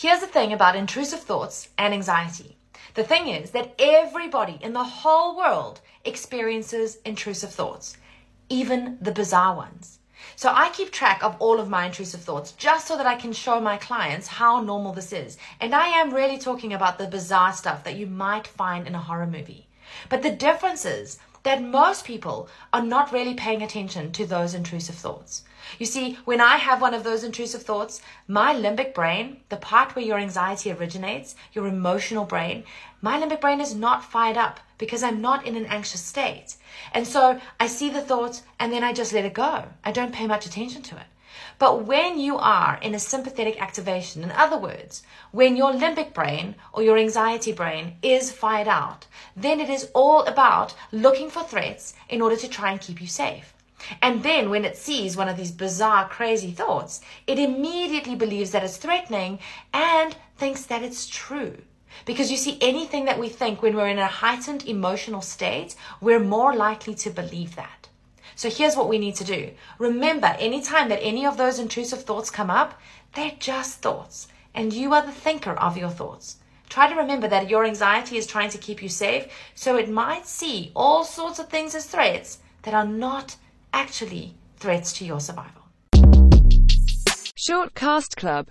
Here's the thing about intrusive thoughts and anxiety. The thing is that everybody in the whole world experiences intrusive thoughts, even the bizarre ones. So I keep track of all of my intrusive thoughts just so that I can show my clients how normal this is. And I am really talking about the bizarre stuff that you might find in a horror movie. But the difference is that most people are not really paying attention to those intrusive thoughts. You see, when I have one of those intrusive thoughts, my limbic brain, the part where your anxiety originates, your emotional brain, my limbic brain is not fired up because I'm not in an anxious state. And so I see the thoughts and then I just let it go. I don't pay much attention to it. But when you are in a sympathetic activation, in other words, when your limbic brain or your anxiety brain is fired out, then it is all about looking for threats in order to try and keep you safe. And then when it sees one of these bizarre, crazy thoughts, it immediately believes that it's threatening and thinks that it's true. Because you see, anything that we think when we're in a heightened emotional state, we're more likely to believe that. So here's what we need to do. Remember, anytime that any of those intrusive thoughts come up, they're just thoughts, and you are the thinker of your thoughts. Try to remember that your anxiety is trying to keep you safe, so it might see all sorts of things as threats that are not actually threats to your survival. Shortcast Club